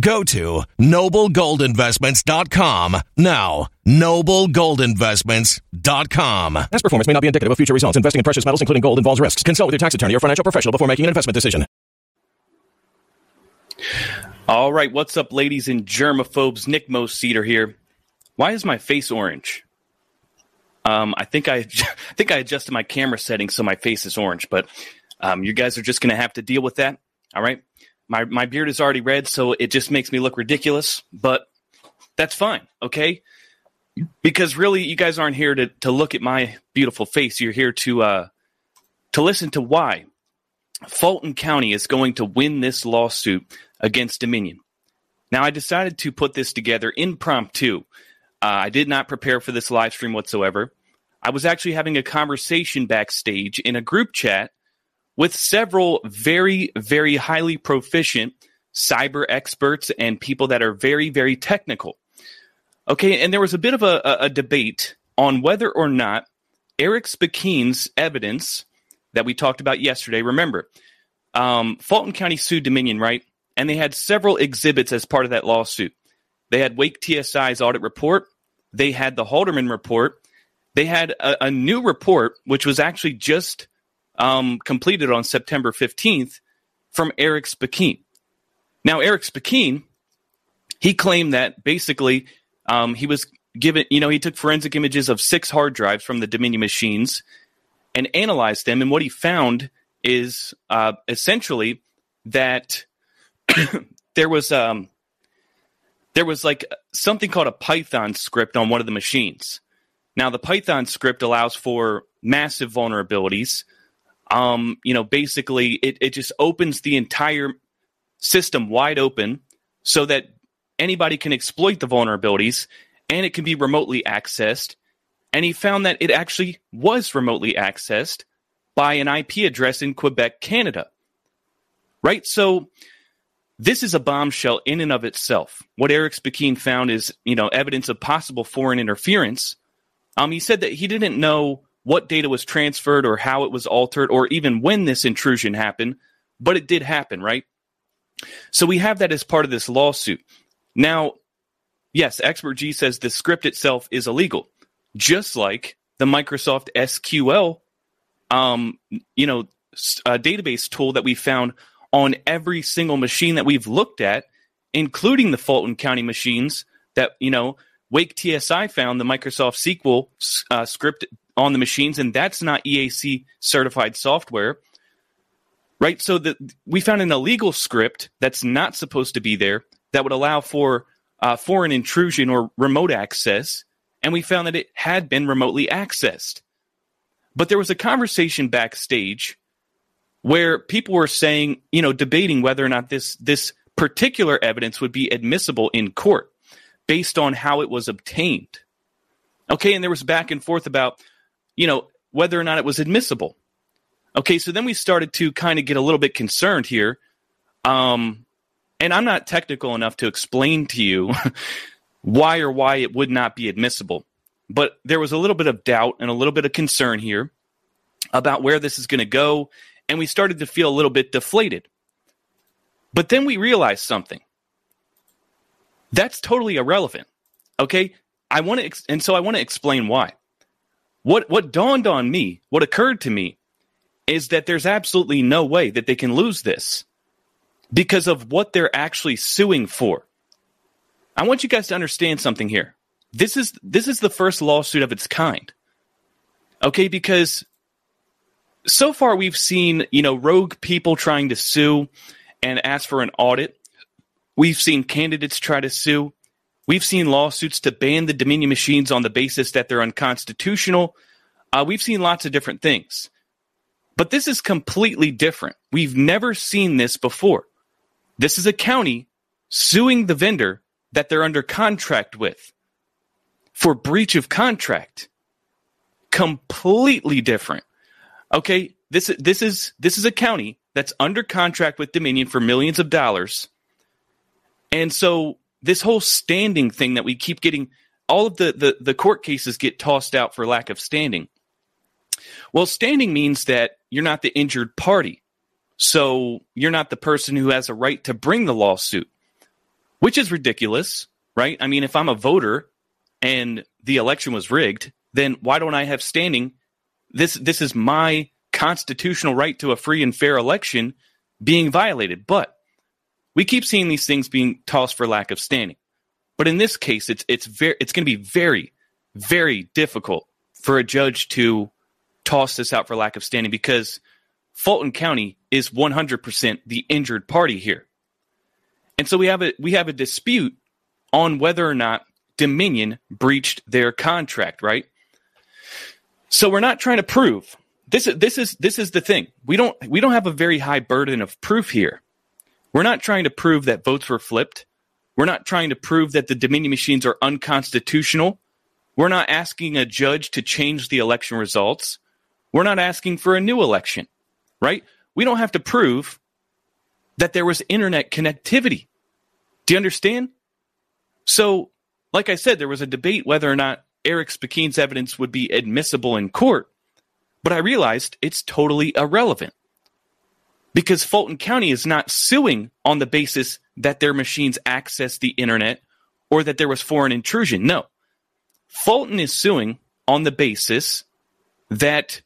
Go to noblegoldinvestments.com now. Noblegoldinvestments.com. Past performance may not be indicative of future results. Investing in precious metals, including gold, involves risks. Consult with your tax attorney or financial professional before making an investment decision. All right, what's up, ladies and germaphobes? Nick Moseder here. Why is my face orange? Um, I think I, I think I adjusted my camera settings so my face is orange, but um, you guys are just going to have to deal with that. All right. My my beard is already red, so it just makes me look ridiculous, but that's fine, okay? Because really, you guys aren't here to to look at my beautiful face. You're here to uh, to listen to why Fulton County is going to win this lawsuit against Dominion. Now, I decided to put this together impromptu. Uh, I did not prepare for this live stream whatsoever. I was actually having a conversation backstage in a group chat with several very, very highly proficient cyber experts and people that are very, very technical. Okay, and there was a bit of a, a, debate on whether or not Eric Speckin's evidence that we talked about yesterday. Remember, um, Fulton County sued Dominion, right? And they had several exhibits as part of that lawsuit. They had Wake TSI's audit report. They had the Halderman report. They had a, a new report, which was actually just um, completed on September 15th from Eric Speckin. Now, Eric Speckin, he claimed that basically um, he was given, you know, he took forensic images of six hard drives from the Dominion machines and analyzed them. And what he found is uh, essentially that there was um, there was like something called a Python script on one of the machines. Now, the Python script allows for massive vulnerabilities. Um, you know, basically, it, it just opens the entire system wide open so that anybody can exploit the vulnerabilities and it can be remotely accessed. And he found that it actually was remotely accessed by an IP address in Quebec, Canada. Right? So this is a bombshell in and of itself. What Eric Speckin found is, you know, evidence of possible foreign interference. Um, he said that he didn't know what data was transferred or how it was altered or even when this intrusion happened, but it did happen, right? So we have that as part of this lawsuit. Now, yes, Expert G says the script itself is illegal, just like the Microsoft SQL, um, you know, uh, database tool that we found on every single machine that we've looked at, including the Fulton County machines that you know Wake TSI found the Microsoft SQL uh, script on the machines, and that's not EAC certified software right? So that we found an illegal script that's not supposed to be there that would allow for uh, foreign intrusion or remote access, and we found that it had been remotely accessed. But there was a conversation backstage where people were saying, you know, debating whether or not this this particular evidence would be admissible in court based on how it was obtained. Okay, and there was back and forth about, you know, whether or not it was admissible. Okay, so then we started to kind of get a little bit concerned here. Um, and I'm not technical enough to explain to you why or why it would not be admissible. But there was a little bit of doubt and a little bit of concern here about where this is going to go. And we started to feel a little bit deflated. But then we realized something. That's totally irrelevant. Okay? I want to, ex- and so I want to explain why. What, what dawned on me, what occurred to me, is that there's absolutely no way that they can lose this because of what they're actually suing for. I want you guys to understand something here. This is this is the first lawsuit of its kind. Okay, because so far we've seen, you know, rogue people trying to sue and ask for an audit. We've seen candidates try to sue. We've seen lawsuits to ban the Dominion machines on the basis that they're unconstitutional. Uh, we've seen lots of different things. But this is completely different. We've never seen this before. This is a county suing the vendor that they're under contract with for breach of contract. Completely different. Okay, this this is this is a county that's under contract with Dominion for millions of dollars. And so this whole standing thing that we keep getting all of the, the, the court cases get tossed out for lack of standing. Well, standing means that you're not the injured party. So you're not the person who has a right to bring the lawsuit, which is ridiculous, right? I mean, if I'm a voter and the election was rigged, then why don't I have standing? This this is my constitutional right to a free and fair election being violated. But we keep seeing these things being tossed for lack of standing. But in this case, it's it's very it's going to be very very difficult for a judge to toss this out for lack of standing because Fulton County is 100% the injured party here. And so we have a we have a dispute on whether or not Dominion breached their contract, right? So we're not trying to prove this is this is this is the thing. We don't we don't have a very high burden of proof here. We're not trying to prove that votes were flipped. We're not trying to prove that the Dominion machines are unconstitutional. We're not asking a judge to change the election results. We're not asking for a new election, right? We don't have to prove that there was internet connectivity. Do you understand? So, like I said, there was a debate whether or not Eric Speckin's evidence would be admissible in court. But I realized it's totally irrelevant because Fulton County is not suing on the basis that their machines accessed the internet or that there was foreign intrusion. No. Fulton is suing on the basis that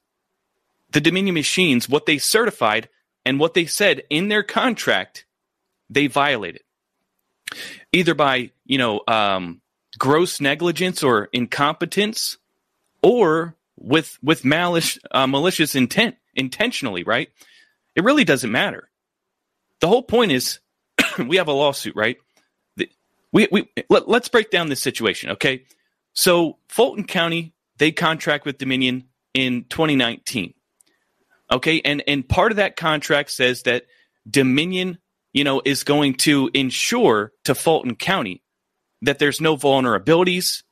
the Dominion machines, what they certified and what they said in their contract, they violated. Either by, you know, um, gross negligence or incompetence or with with malice uh, malicious intent intentionally right it really doesn't matter. The whole point is we have a lawsuit right? The, we, we let, let's break down this situation okay? So fulton county they contract with dominion in 2019 okay? And and part of that contract says that dominion you know is going to ensure to fulton county that there's no vulnerabilities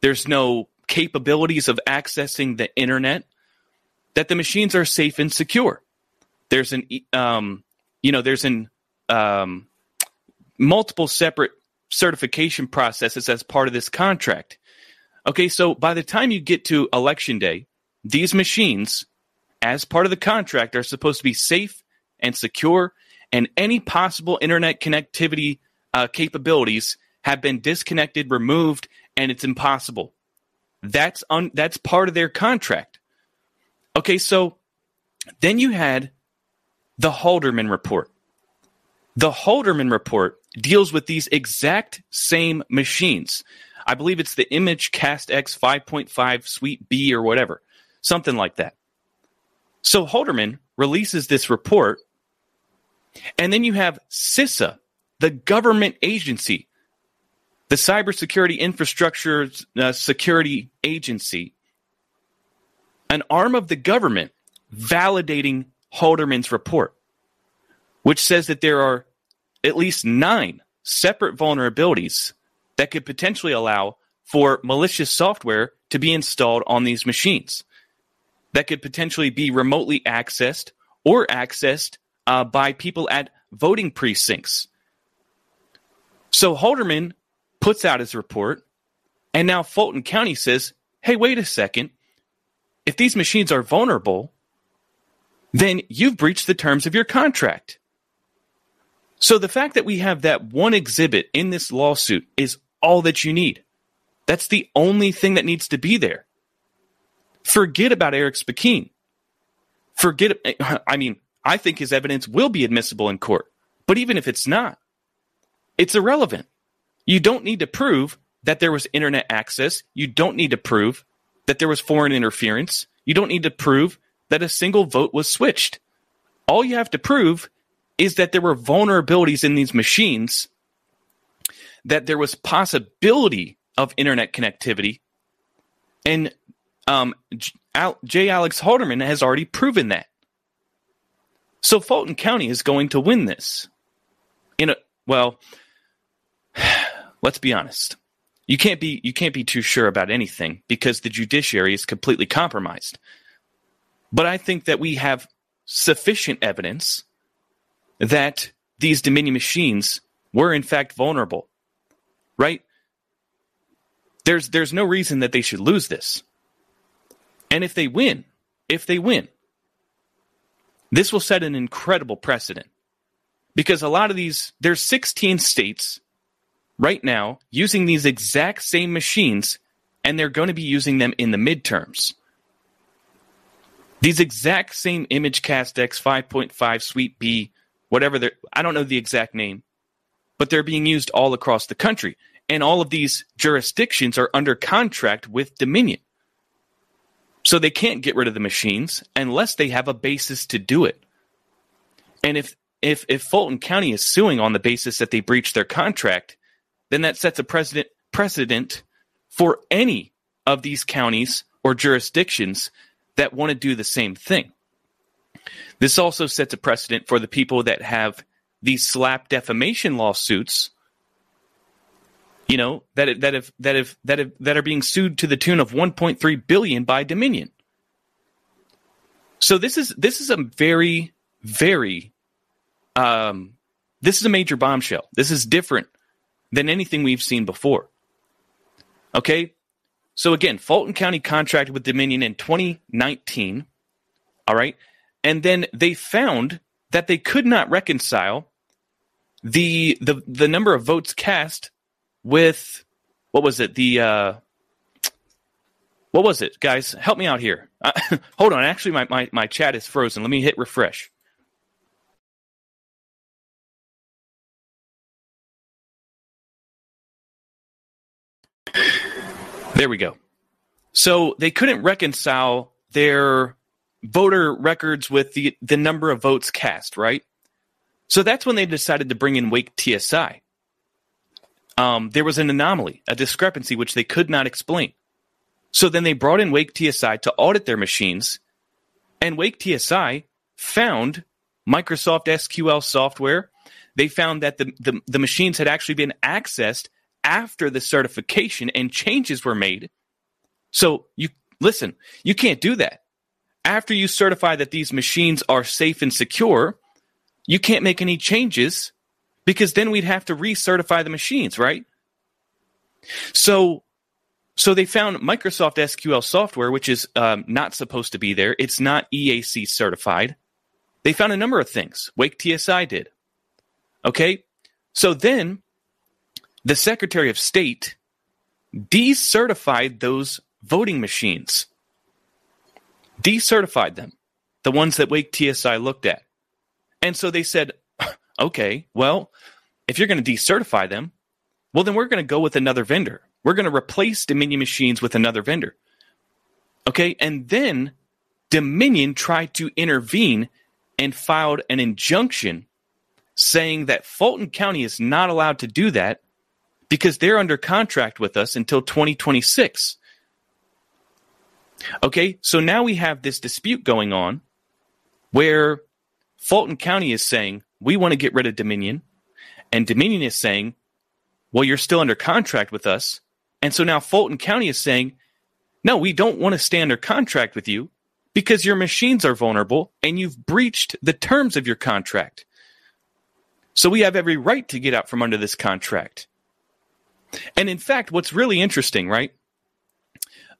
there's no capabilities of accessing the internet, that the machines are safe and secure. There's an, um, you know, there's an um, multiple separate certification processes as part of this contract. Okay, so by the time you get to election day, these machines, as part of the contract, are supposed to be safe and secure, and any possible internet connectivity uh, capabilities have been disconnected, removed, and it's impossible that's un, that's part of their contract. Okay, so then you had the Halderman report. The Halderman report deals with these exact same machines. I believe it's the ImageCast X 5.5 Suite B or whatever, something like that. So Halderman releases this report, and then you have CISA, the government agency the Cybersecurity Infrastructure uh, Security Agency, an arm of the government, validating Halderman's report, which says that there are at least nine separate vulnerabilities that could potentially allow for malicious software to be installed on these machines that could potentially be remotely accessed or accessed uh, by people at voting precincts. So Halderman puts out his report, and now Fulton County says, hey, wait a second. If these machines are vulnerable, then you've breached the terms of your contract. So the fact that we have that one exhibit in this lawsuit is all that you need. That's the only thing that needs to be there. Forget about Eric Speckin. Forget, I mean, I think his evidence will be admissible in court. But even if it's not, it's irrelevant. You don't need to prove that there was internet access. You don't need to prove that there was foreign interference. You don't need to prove that a single vote was switched. All you have to prove is that there were vulnerabilities in these machines, that there was possibility of internet connectivity, and um, J. Alex Halderman has already proven that. So Fulton County is going to win this. In a well, let's be honest. You can't be you can't be too sure about anything because the judiciary is completely compromised. But I think that we have sufficient evidence that these Dominion machines were in fact vulnerable. Right? There's there's no reason that they should lose this. And if they win, if they win, this will set an incredible precedent. Because a lot of these there's 16 states right now using these exact same machines, and they're going to be using them in the midterms. These exact same ImageCast X 5.5 Suite B, whatever they're, I don't know the exact name, but they're being used all across the country. And all of these jurisdictions are under contract with Dominion. So they can't get rid of the machines unless they have a basis to do it. And if if if Fulton County is suing on the basis that they breached their contract, then that sets a precedent precedent for any of these counties or jurisdictions that want to do the same thing. This also sets a precedent for the people that have these slap defamation lawsuits you know that that have that have that have that are being sued to the tune of 1.3 billion by Dominion. So this is this is a very very um this is a major bombshell. This is different than anything we've seen before. Okay? So again, Fulton County contracted with Dominion in 2019 All right. And then they found that they could not reconcile the the the number of votes cast with what was it? The uh what was it, guys? Help me out here. Uh, hold on. Actually, my, my, my chat is frozen. Let me hit refresh. There we go. So they couldn't reconcile their voter records with the, the number of votes cast, right? So that's when they decided to bring in Wake TSI. Um, there was an anomaly, a discrepancy which they could not explain. So then they brought in Wake TSI to audit their machines, and Wake TSI found Microsoft SQL software. They found that the, the, the machines had actually been accessed after the certification and changes were made. So you listen, you can't do that. After you certify that these machines are safe and secure, you can't make any changes because then we'd have to recertify the machines, right? So so they found Microsoft SQL software, which is um, not supposed to be there. It's not EAC certified. They found a number of things. Wake TSI did. Okay. So then the Secretary of State decertified those voting machines, decertified them, the ones that Wake TSI looked at. And so they said, okay, well, if you're going to decertify them, well, then we're going to go with another vendor. We're going to replace Dominion machines with another vendor. Okay. And then Dominion tried to intervene and filed an injunction saying that Fulton County is not allowed to do that because they're under contract with us until 2026. Okay, so now we have this dispute going on where Fulton County is saying, we want to get rid of Dominion, and Dominion is saying, well, you're still under contract with us. And so now Fulton County is saying, no, we don't want to stay under contract with you because your machines are vulnerable and you've breached the terms of your contract. So we have every right to get out from under this contract. And in fact, what's really interesting, right?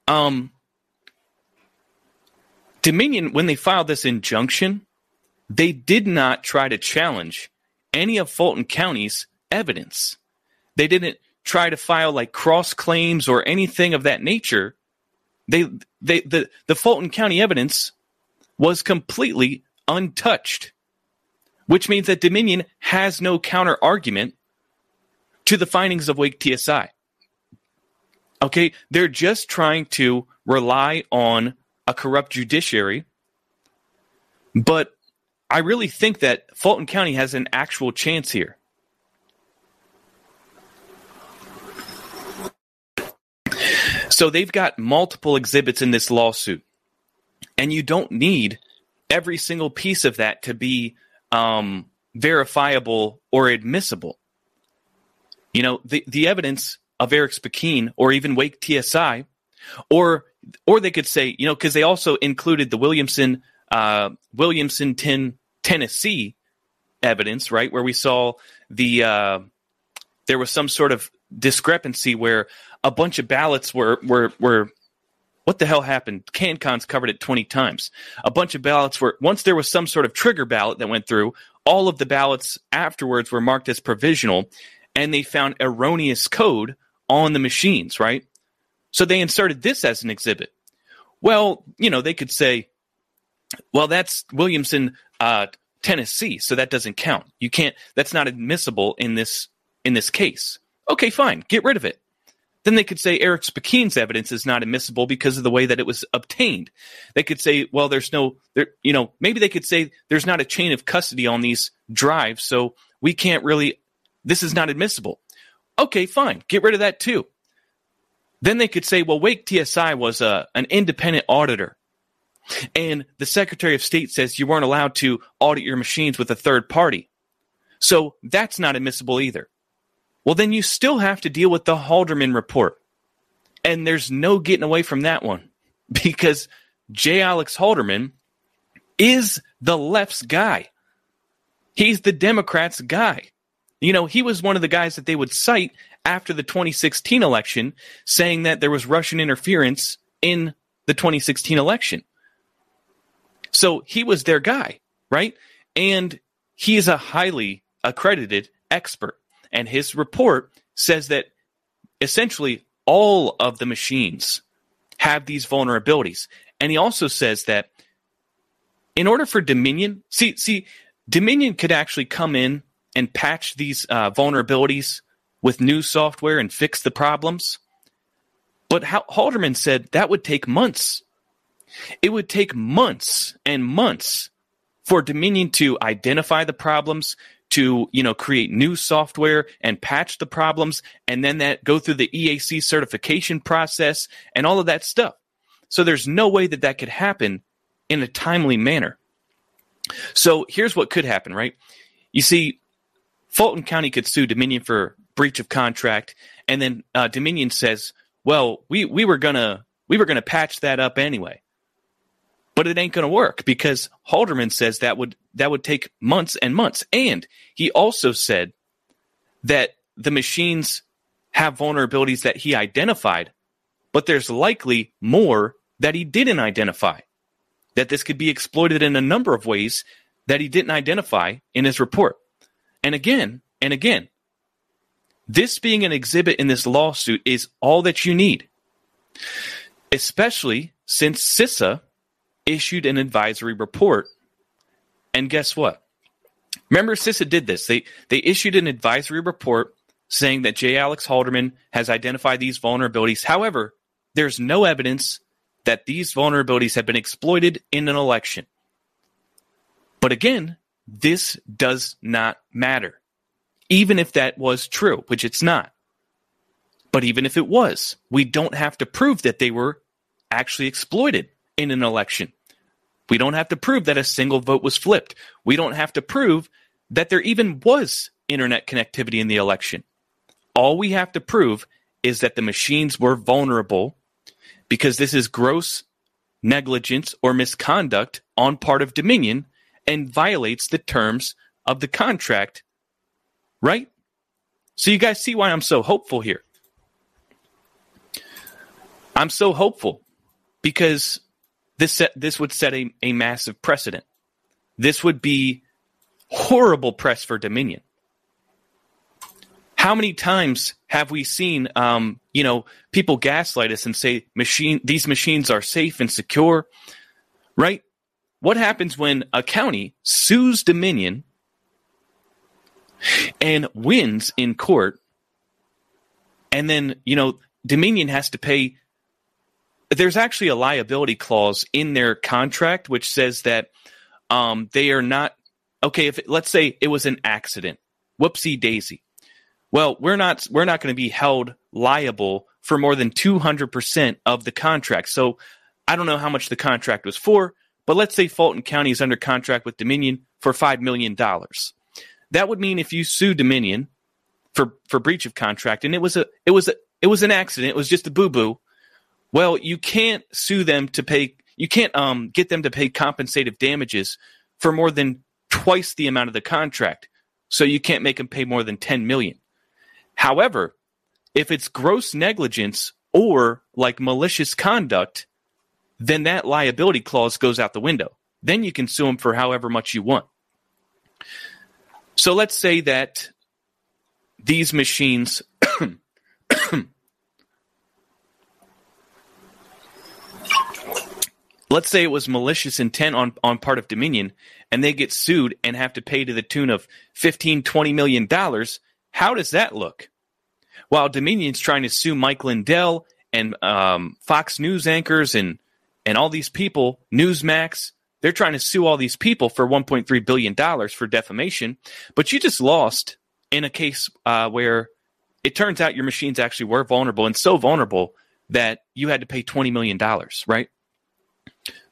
Um, Dominion, when they filed this injunction, they did not try to challenge any of Fulton County's evidence. They didn't try to file like cross claims or anything of that nature. They, they, the, the Fulton County evidence was completely untouched, which means that Dominion has no counter argument to the findings of Wake TSI. Okay, they're just trying to rely on a corrupt judiciary. But I really think that Fulton County has an actual chance here. So they've got multiple exhibits in this lawsuit, and you don't need every single piece of that to be um, verifiable or admissible. You know, the, the evidence of Eric Speckin or even Wake TSI, or or they could say, you know, because they also included the Williamson uh, Williamson ten, Tennessee evidence, right, where we saw the uh, there was some sort of discrepancy where a bunch of ballots were were were what the hell happened? CanCon's covered it 20 times. A bunch of ballots were once there was some sort of trigger ballot that went through, all of the ballots afterwards were marked as provisional and they found erroneous code on the machines, right? So they inserted this as an exhibit. Well, you know, they could say, well, that's Williamson, uh, Tennessee, so that doesn't count. You can't. That's not admissible in this in this case. Okay, fine, get rid of it. Then they could say Eric Speckin's evidence is not admissible because of the way that it was obtained. They could say, well, there's no, there, you know, maybe they could say there's not a chain of custody on these drives, so we can't really this is not admissible. Okay, fine. Get rid of that too. Then they could say, well, Wake TSI was a, uh, an independent auditor. And the Secretary of State says you weren't allowed to audit your machines with a third party. So that's not admissible either. Well, then you still have to deal with the Halderman report. And there's no getting away from that one because J. Alex Halderman is the left's guy. He's the Democrats' guy. You know, he was one of the guys that they would cite after the 2016 election, saying that there was Russian interference in the 2016 election. So he was their guy, right? And he is a highly accredited expert. And his report says that essentially all of the machines have these vulnerabilities. And he also says that in order for Dominion, see, see, Dominion could actually come in and patch these uh, vulnerabilities with new software and fix the problems. But Halderman said that would take months. It would take months and months for Dominion to identify the problems, to you know create new software and patch the problems, and then that go through the EAC certification process and all of that stuff. So there's no way that that could happen in a timely manner. So here's what could happen, right? You see, Fulton County could sue Dominion for breach of contract, and then uh, Dominion says, "Well, we we were gonna we were gonna patch that up anyway." But it ain't to work because Halderman says that would that would take months and months. And he also said that the machines have vulnerabilities that he identified, but there's likely more that he didn't identify. That this could be exploited in a number of ways that he didn't identify in his report. And again, and again, this being an exhibit in this lawsuit is all that you need, especially since CISA issued an advisory report. And guess what? Remember, CISA did this. They they issued an advisory report saying that J. Alex Halderman has identified these vulnerabilities. However, there's no evidence that these vulnerabilities have been exploited in an election. But again, this does not matter. Even if that was true, which it's not. But even if it was, we don't have to prove that they were actually exploited in an election. We don't have to prove that a single vote was flipped. We don't have to prove that there even was internet connectivity in the election. All we have to prove is that the machines were vulnerable because this is gross negligence or misconduct on part of Dominion and violates the terms of the contract. Right? So you guys see why I'm so hopeful here. I'm so hopeful because this set, this would set a, a massive precedent. This would be horrible press for Dominion. How many times have we seen, um, you know, people gaslight us and say machine these machines are safe and secure, right? What happens when a county sues Dominion and wins in court, and then you know Dominion has to pay there's actually a liability clause in their contract which says that um, they are not okay. If let's say it was an accident, whoopsie daisy. Well, we're not we're not going to be held liable for more than two hundred percent of the contract. So I don't know how much the contract was for, but let's say Fulton County is under contract with Dominion for five million dollars. That would mean if you sue Dominion for for breach of contract, and it was a it was a it was an accident, it was just a boo boo well, you can't sue them to pay. You can't um, get them to pay compensative damages for more than twice the amount of the contract. So you can't make them pay more than ten million. However, if it's gross negligence or like malicious conduct, then that liability clause goes out the window. Then you can sue them for however much you want. So let's say that these machines let's say it was malicious intent on, on part of Dominion and they get sued and have to pay to the tune of 15, 20 million dollars, how does that look? While Dominion's trying to sue Mike Lindell and um, Fox News anchors and and all these people, Newsmax, they're trying to sue all these people for 1.3 billion dollars for defamation, but you just lost in a case uh, where it turns out your machines actually were vulnerable and so vulnerable that you had to pay 20 million dollars, right?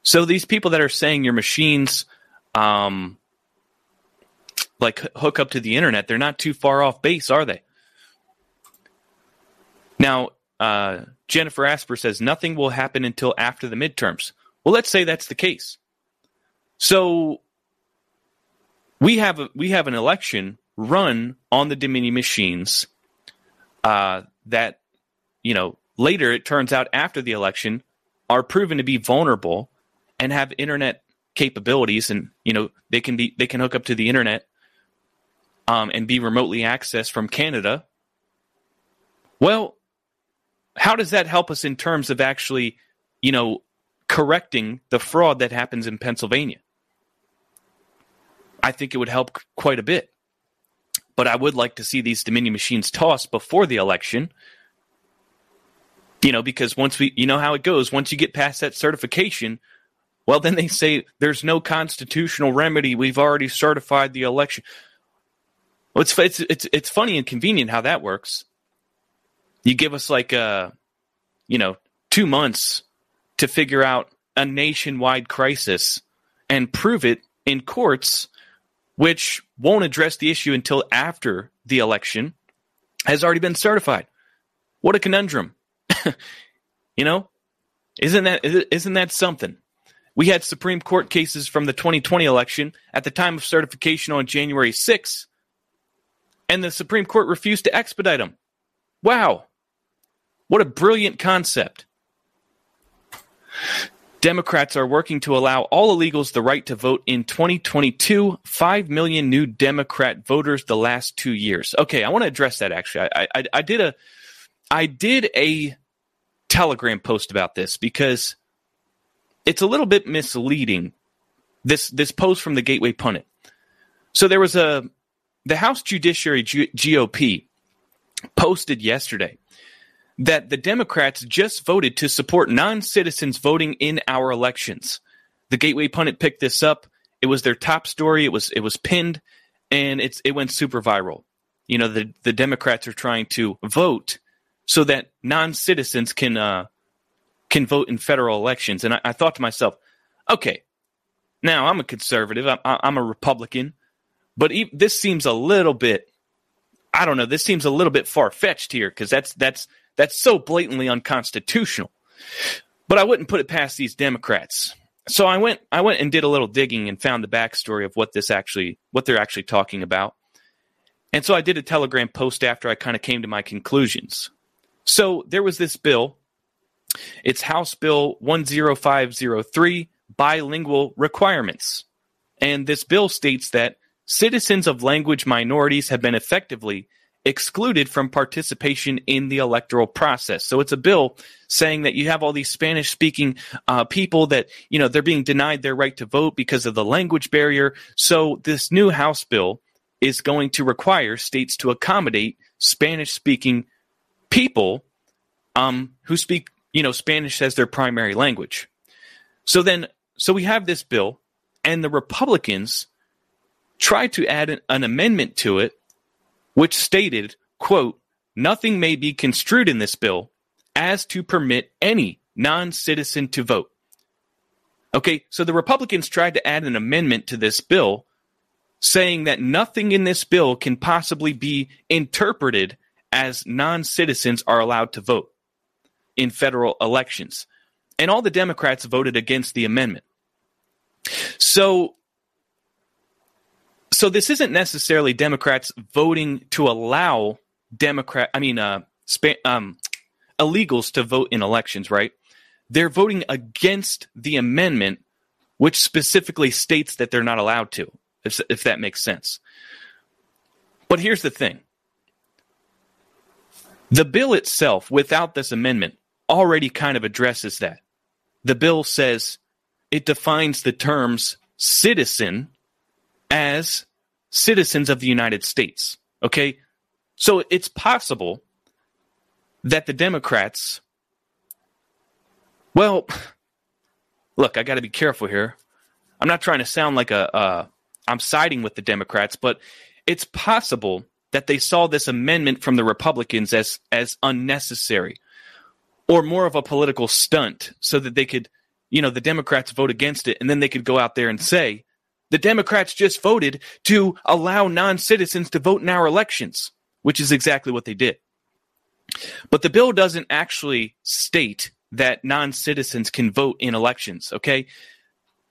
So these people that are saying your machines, um, like hook up to the internet, they're not too far off base, are they? Now, uh, Jennifer Asper says nothing will happen until after the midterms. Well, let's say that's the case. So we have a, we have an election run on the Dominion machines uh, that you know later it turns out after the election are proven to be vulnerable and have internet capabilities, and you know they can be they can hook up to the internet um, and be remotely accessed from Canada. Well, how does that help us in terms of actually, you know, correcting the fraud that happens in Pennsylvania? I think it would help quite a bit. But I would like to see these Dominion machines tossed before the election. You know, because once we, you know how it goes, once you get past that certification, well, then they say there's no constitutional remedy. We've already certified the election. Well, it's it's it's it's funny and convenient how that works. You give us like uh, you know, two months to figure out a nationwide crisis and prove it in courts, which won't address the issue until after the election has already been certified. What a conundrum. you know, isn't that isn't that something? We had Supreme Court cases from the 2020 election at the time of certification on January 6th and the Supreme Court refused to expedite them. Wow. What a brilliant concept. Democrats are working to allow all illegals the right to vote in 2022. 5 million new Democrat voters the last two years. Okay, I want to address that actually. I, I, I did a I did a Telegram post about this because it's a little bit misleading. This this post from the Gateway Pundit. So there was a the House Judiciary G- GOP posted yesterday that the Democrats just voted to support non citizens voting in our elections. The Gateway Pundit picked this up. It was their top story. It was it was pinned, and it's it went super viral. You know the the Democrats are trying to vote so that non citizens can uh, can vote in federal elections. And I, I, thought to myself, okay, now I'm a conservative. I'm, I'm a Republican. But e- this seems a little bit, I don't know, this seems a little bit far fetched here because that's that's that's so blatantly unconstitutional. But I wouldn't put it past these Democrats. So I went I went and did a little digging and found the backstory of what this actually what they're actually talking about. And so I did a telegram post after I kind of came to my conclusions. So there was this bill. It's House Bill 10503 bilingual requirements. And this bill states that citizens of language minorities have been effectively excluded from participation in the electoral process. So it's a bill saying that you have all these Spanish speaking uh, people that, you know, they're being denied their right to vote because of the language barrier. So this new House bill is going to require states to accommodate Spanish speaking people um, who speak, you know, Spanish as their primary language. So then, so we have this bill and the Republicans tried to add an, an amendment to it which stated, quote, nothing may be construed in this bill as to permit any non-citizen to vote. Okay, so the Republicans tried to add an amendment to this bill saying that nothing in this bill can possibly be interpreted as non-citizens are allowed to vote in federal elections. And all the Democrats voted against the amendment. So so this isn't necessarily Democrats voting to allow Democrat, I mean, uh, um, illegals to vote in elections, right? They're voting against the amendment, which specifically states that they're not allowed to, if, if that makes sense. But here's the thing the bill itself, without this amendment, already kind of addresses that. The bill says it defines the terms citizen as citizens of the United States. Okay? So it's possible that the Democrats, well, look, I got to be careful here. I'm not trying to sound like a, uh, I'm siding with the Democrats, but it's possible that they saw this amendment from the Republicans as as unnecessary or more of a political stunt so that they could, you know, the Democrats vote against it and then they could go out there and say, the Democrats just voted to allow non citizens to vote in our elections, which is exactly what they did. But the bill doesn't actually state that non citizens can vote in elections, okay?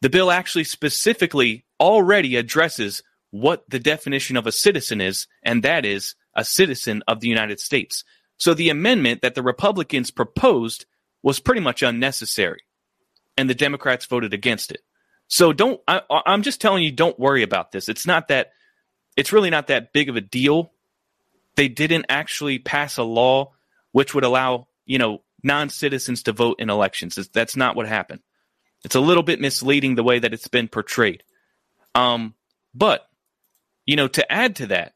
The bill actually specifically already addresses what the definition of a citizen is, and that is a citizen of the United States. So the amendment that the Republicans proposed was pretty much unnecessary, and the Democrats voted against it. So don't. I, I'm just telling you, don't worry about this. It's not that. It's really not that big of a deal. They didn't actually pass a law which would allow you know non citizens to vote in elections. That's not what happened. It's a little bit misleading the way that it's been portrayed. Um, but you know, to add to that,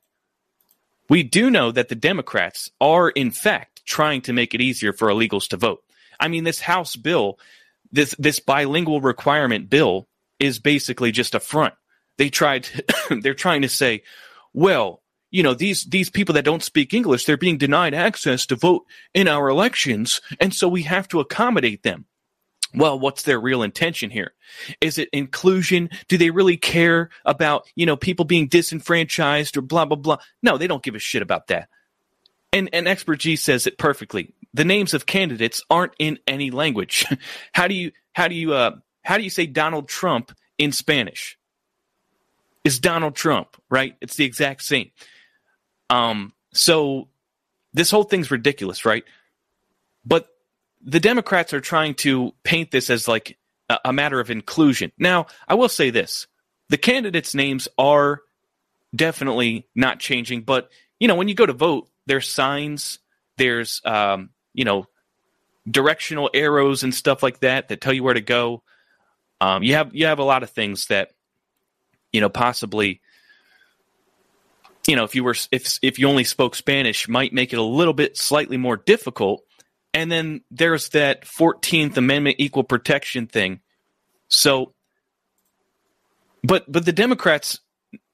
we do know that the Democrats are in fact trying to make it easier for illegals to vote. I mean, this House bill, this this bilingual requirement bill, is basically just a front. They tried, they're trying to say, well, you know, these these people that don't speak English, they're being denied access to vote in our elections, and so we have to accommodate them. Well, what's their real intention here? Is it inclusion? Do they really care about, you know, people being disenfranchised or blah blah blah? No, they don't give a shit about that. And and expert G says it perfectly. The names of candidates aren't in any language. how do you how do you uh how do you say Donald Trump in Spanish? Is Donald Trump, right? It's the exact same. Um so this whole thing's ridiculous, right? But the Democrats are trying to paint this as like a, a matter of inclusion. Now, I will say this the candidates' names are definitely not changing, but you know, when you go to vote, there's signs, there's um, you know, directional arrows and stuff like that that tell you where to go. Um, you have you have a lot of things that you know possibly you know if you were if if you only spoke Spanish might make it a little bit slightly more difficult and then there's that 14th Amendment equal protection thing. So, but but the Democrats,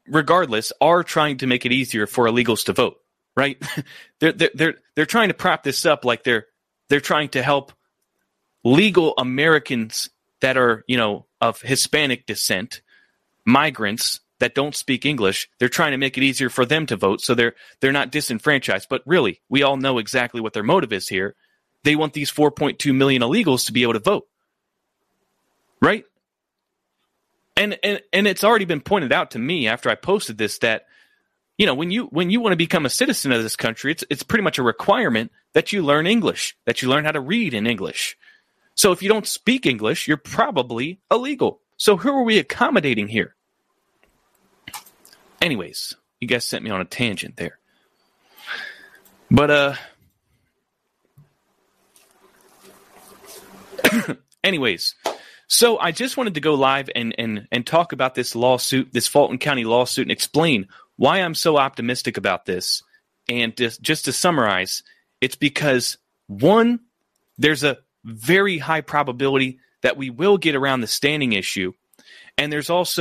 regardless, are trying to make it easier for illegals to vote. Right? they're they're they're they're trying to prop this up like they're they're trying to help legal Americans that are you know of Hispanic descent, migrants that don't speak English. They're trying to make it easier for them to vote, so they're they're not disenfranchised. But really, we all know exactly what their motive is here they want these 4.2 million illegals to be able to vote. Right? And and and it's already been pointed out to me after I posted this that you know, when you when you want to become a citizen of this country, it's it's pretty much a requirement that you learn English, that you learn how to read in English. So if you don't speak English, you're probably illegal. So who are we accommodating here? Anyways, you guys sent me on a tangent there. But uh Anyways, so I just wanted to go live and and and talk about this lawsuit, this Fulton County lawsuit, and explain why I'm so optimistic about this. And just, just to summarize, it's because one, there's a very high probability that we will get around the standing issue, and there's also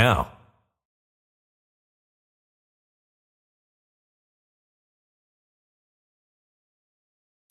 now.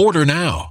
Order now.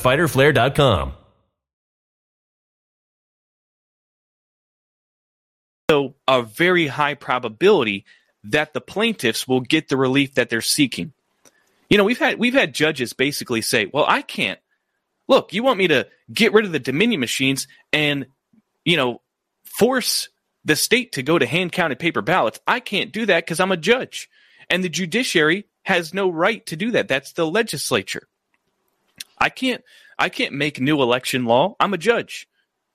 www.fighterflare.com. So, a very high probability that the plaintiffs will get the relief that they're seeking. You know, we've had we've had judges basically say, "Well, I can't. Look, you want me to get rid of the Dominion machines and, you know, force the state to go to hand counted paper ballots. I can't do that because I'm a judge. And the judiciary has no right to do that. That's the legislature. I can't I can't make new election law. I'm a judge.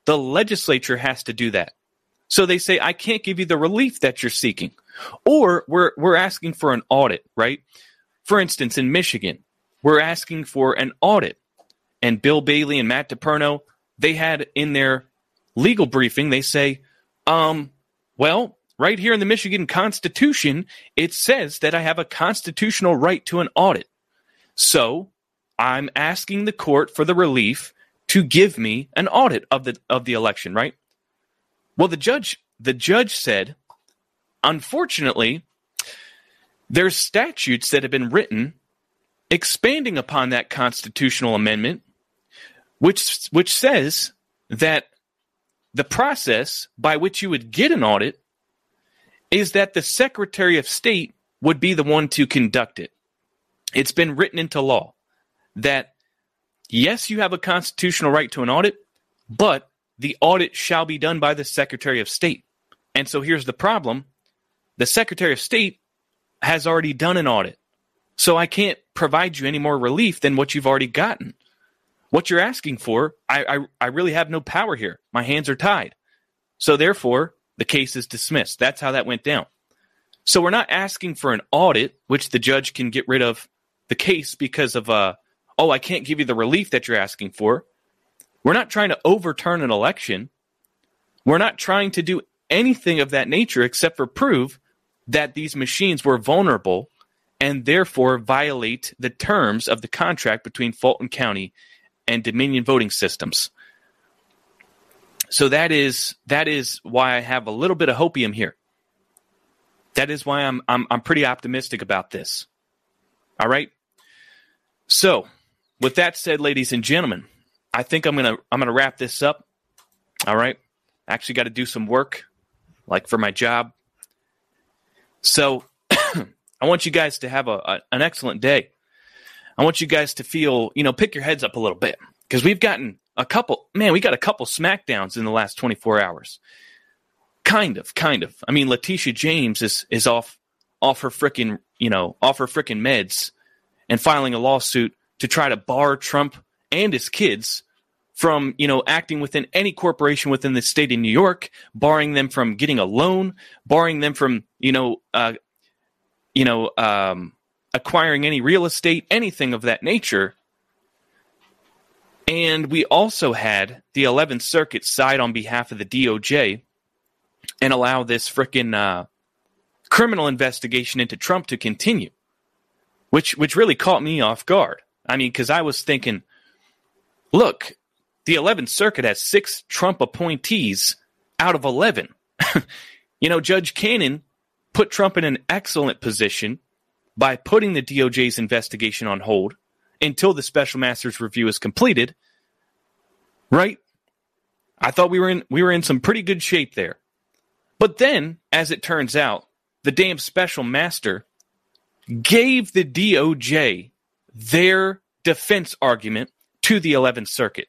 The legislature has to do that. So they say I can't give you the relief that you're seeking. Or we're we're asking for an audit, right? For instance, in Michigan, we're asking for an audit. And Bill Bailey and Matt DePerno, they had in their legal briefing, they say, um, well, right here in the Michigan Constitution, it says that I have a constitutional right to an audit. So I'm asking the court for the relief to give me an audit of the of the election, right? Well, the judge the judge said, unfortunately, there's statutes that have been written expanding upon that constitutional amendment, which which says that the process by which you would get an audit is that the Secretary of State would be the one to conduct it. It's been written into law that yes, you have a constitutional right to an audit, but the audit shall be done by the Secretary of State. And so here's the problem the Secretary of State has already done an audit. So I can't provide you any more relief than what you've already gotten. What you're asking for, I, I, I really have no power here. My hands are tied. So therefore, the case is dismissed. That's how that went down. So we're not asking for an audit, which the judge can get rid of the case because of uh, oh, I can't give you the relief that you're asking for. We're not trying to overturn an election. We're not trying to do anything of that nature except for prove that these machines were vulnerable and therefore violate the terms of the contract between Fulton County and Dominion Voting Systems. So that is that is why I have a little bit of hopium here. That is why I'm I'm I'm pretty optimistic about this. All right. So with that said, ladies and gentlemen, I think I'm gonna I'm gonna wrap this up. All right. I Actually got to do some work, like for my job. So I want you guys to have a, a, an excellent day. I want you guys to feel, you know, pick your heads up a little bit because we've gotten a couple, man, we got a couple smackdowns in the last 24 hours. Kind of, kind of. I mean, Letitia James is is off off her freaking, you know, off her freaking meds and filing a lawsuit to try to bar Trump and his kids from you know acting within any corporation within the state of New York, barring them from getting a loan, barring them from you know uh, you know um, acquiring any real estate, anything of that nature. And we also had the 11th Circuit side on behalf of the DOJ and allow this frickin' uh, criminal investigation into Trump to continue, which which really caught me off guard. I mean, because I was thinking, look, the 11th Circuit has six Trump appointees out of 11. you know, Judge Cannon put Trump in an excellent position by putting the DOJ's investigation on hold until the special master's review is completed. Right? I thought we were in we were in some pretty good shape there. But then, as it turns out, the damn special master gave the DOJ their defense argument to the 11th Circuit.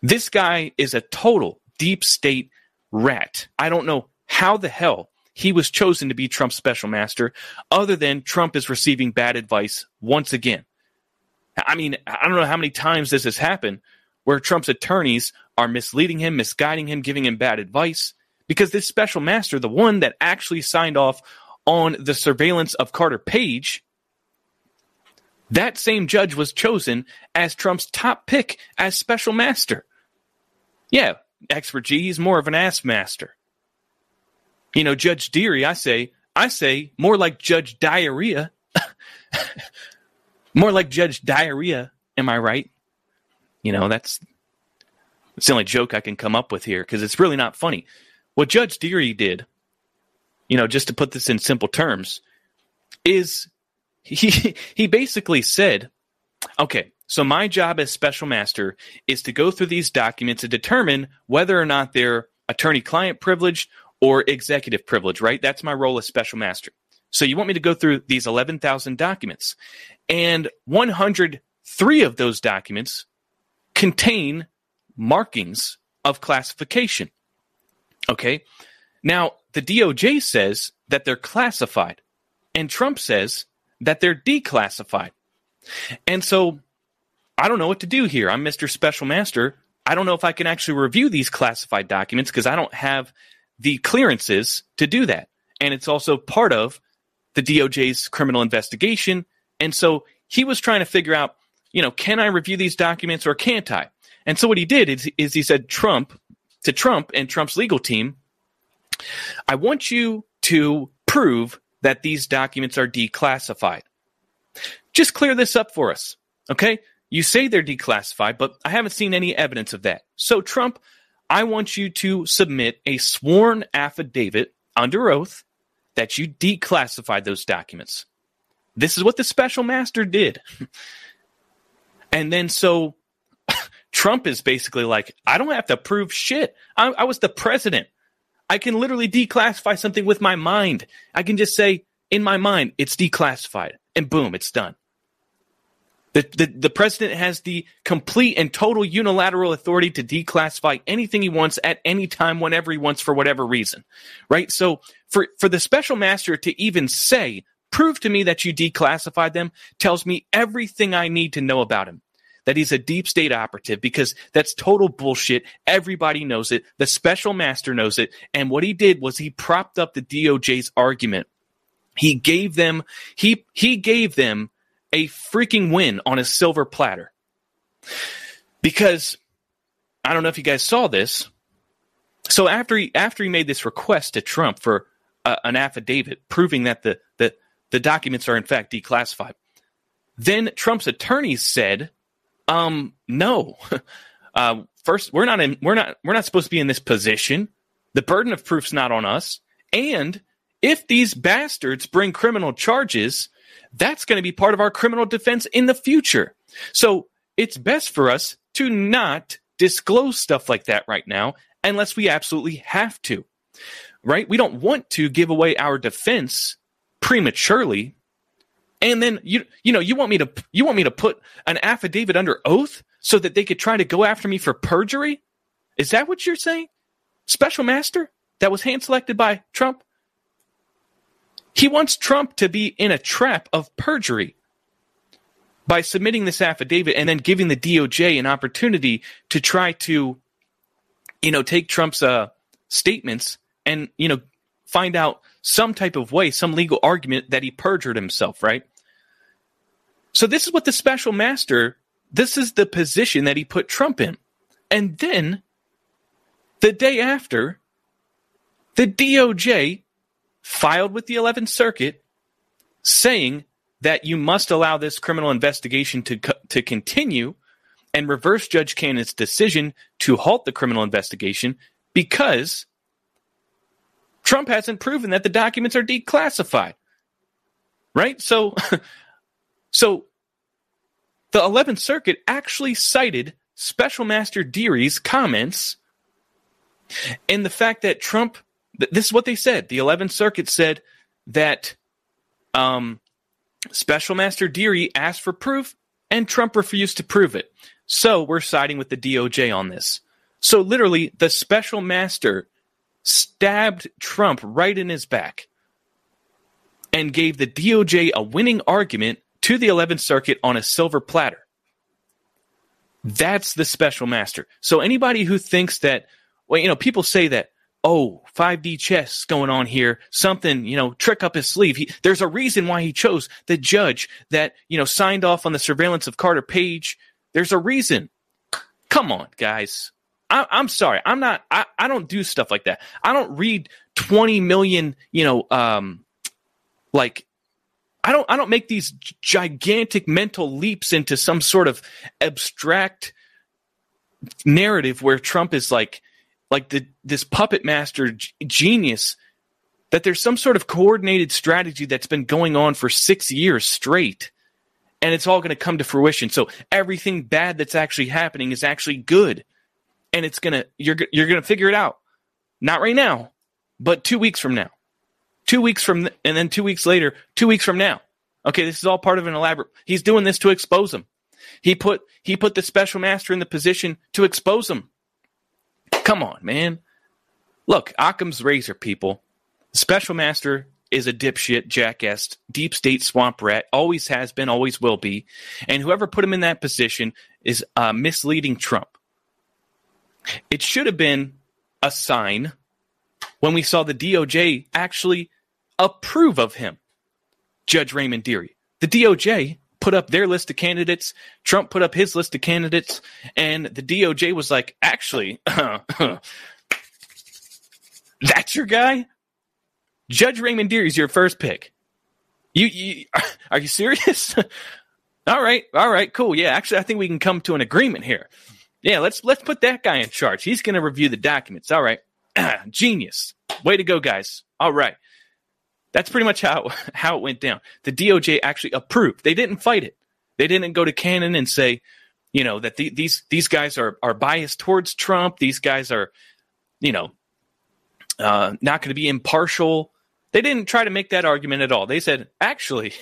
This guy is a total deep state rat. I don't know how the hell he was chosen to be Trump's special master, other than Trump is receiving bad advice once again. I mean, I don't know how many times this has happened where Trump's attorneys are misleading him, misguiding him, giving him bad advice. Because this special master, the one that actually signed off on the surveillance of Carter Page, that same judge was chosen as Trump's top pick as special master. Yeah, expert G, he's more of an ass master. You know, Judge Dearie, I say, I say more like Judge Diarrhea. more like Judge Diarrhea, am I right? You know, that's the only joke I can come up with here because it's really not funny. What Judge Dearie did, you know, just to put this in simple terms, is he he basically said, okay, so my job as special master is to go through these documents and determine whether or not they're attorney-client privilege or executive privilege, right? That's my role as special master. So you want me to go through these 11,000 documents and 103 of those documents contain markings of classification. Okay. Now, the DOJ says that they're classified, and Trump says that they're declassified. And so I don't know what to do here. I'm Mr. Special Master. I don't know if I can actually review these classified documents because I don't have the clearances to do that. And it's also part of the DOJ's criminal investigation. And so he was trying to figure out, you know, can I review these documents or can't I? And so what he did is, is he said Trump to Trump and Trump's legal team, I want you to prove that these documents are declassified. Just clear this up for us. Okay? You say they're declassified, but I haven't seen any evidence of that. So, Trump, I want you to submit a sworn affidavit under oath that you declassified those documents. This is what the special master did. and then so Trump is basically like, I don't have to prove shit. I, I was the president. I can literally declassify something with my mind. I can just say, in my mind, it's declassified, and boom, it's done. The, the, the president has the complete and total unilateral authority to declassify anything he wants at any time, whenever he wants, for whatever reason. Right? So for, for the special master to even say, prove to me that you declassified them, tells me everything I need to know about him that he's a deep state operative because that's total bullshit. Everybody knows it. The special master knows it. And what he did was he propped up the DOJ's argument. He gave them he he gave them a freaking win on a silver platter. Because I don't know if you guys saw this. So after he after he made this request to Trump for uh, an affidavit proving that the, the the documents are in fact declassified, then Trump's attorneys said um, no. Uh, first, we're not in. We're not. We're not supposed to be in this position. The burden of proof's not on us. And if these bastards bring criminal charges, that's going to be part of our criminal defense in the future. So it's best for us to not disclose stuff like that right now unless we absolutely have to. Right? We don't want to give away our defense prematurely and then you you know you want me to you want me to put an affidavit under oath so that they could try to go after me for perjury? Is that what you're saying? Special master that was hand selected by Trump? He wants Trump to be in a trap of perjury by submitting this affidavit and then giving the DOJ an opportunity to try to you know take Trump's uh, statements and you know find out some type of way, some legal argument that he perjured himself, right? So this is what the special master, this is the position that he put Trump in. And then the day after, the DOJ filed with the 11th Circuit saying that you must allow this criminal investigation to to continue and reverse Judge Cannon's decision to halt the criminal investigation because Trump hasn't proven that the documents are declassified. Right? So so the 11th Circuit actually cited Special Master Dearie's comments and the fact that Trump this is what they said. The 11th Circuit said that um, Special Master Dearie asked for proof and Trump refused to prove it. So we're siding with the DOJ on this. So literally, the special master stabbed Trump right in his back and gave the DOJ a winning argument to the 11th Circuit on a silver platter. That's the special master. So anybody who thinks that, well, you know, people say that, oh, 5D chess going on here, something, you know, trick up his sleeve. He, there's a reason why he chose the judge that, you know, signed off on the surveillance of Carter Page. There's a reason. Come on, guys. I, am sorry. I'm not, I, I don't do stuff like that. I don't read 20 million, you know, um, like, I don't, I don't make these gigantic mental leaps into some sort of abstract narrative where Trump is like, like the this puppet master g- genius that there's some sort of coordinated strategy that's been going on for 6 years straight and it's all going to come to fruition. So everything bad that's actually happening is actually good and it's going to you're you're going to figure it out. Not right now but 2 weeks from now 2 weeks from and then 2 weeks later 2 weeks from now okay this is all part of an elaborate he's doing this to expose him he put he put the special master in the position to expose him Come on, man. Look, Occam's razor, people. The Special Master is a dipshit, jackass, deep state swamp rat, always has been, always will be. And whoever put him in that position is uh, misleading Trump. It should have been a sign when we saw the DOJ actually approve of him, Judge Raymond Dearie. The DOJ put up their list of candidates. Trump put up his list of candidates, and the DOJ was like, actually, that's your guy. Judge Raymond Dearie is your first pick. You, you are you serious? all right, all right, cool. Yeah, actually, I think we can come to an agreement here. Yeah, let's let's put that guy in charge. He's going to review the documents. All right, genius. Way to go, guys. All right. That's pretty much how how it went down. The DOJ actually approved. They didn't fight it. They didn't go to Cannon and say, you know, that the, these these guys are are biased towards Trump. These guys are, you know, uh, not going to be impartial. They didn't try to make that argument at all. They said, actually,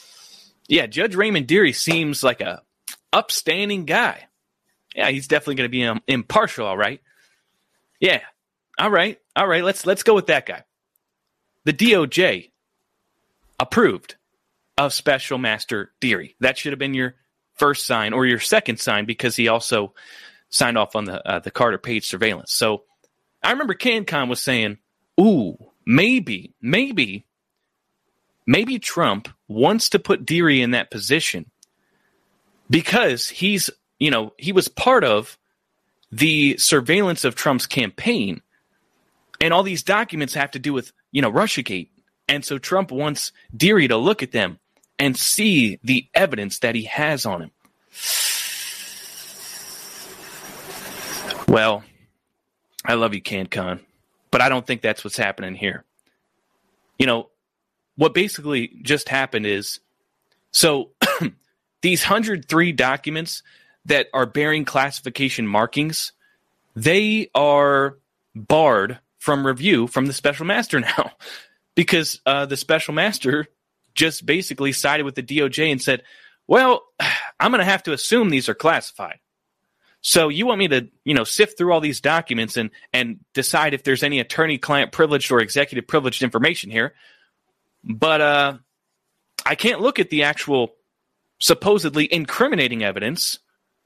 yeah, Judge Raymond Dearie seems like a upstanding guy. Yeah, he's definitely going to be um, impartial. All right. Yeah. All right. All right. Let's let's go with that guy the DOJ approved of Special Master Dearie. That should have been your first sign or your second sign because he also signed off on the uh, the Carter Page surveillance. So I remember CanCon was saying, "Ooh, maybe, maybe, maybe Trump wants to put Dearie in that position because he's, you know, he was part of the surveillance of Trump's campaign, and all these documents have to do with you know, Russiagate. And so Trump wants Dearie to look at them and see the evidence that he has on him. Well, I love you, CanCon, but I don't think that's what's happening here. You know, what basically just happened is so these 103 documents that are bearing classification markings, they are barred from review from the special master now because uh, the special master just basically sided with the DOJ and said, "Well, I'm going to have to assume these are classified." So you want me to, you know, sift through all these documents and and decide if there's any attorney-client privileged or executive privileged information here, but uh, I can't look at the actual supposedly incriminating evidence,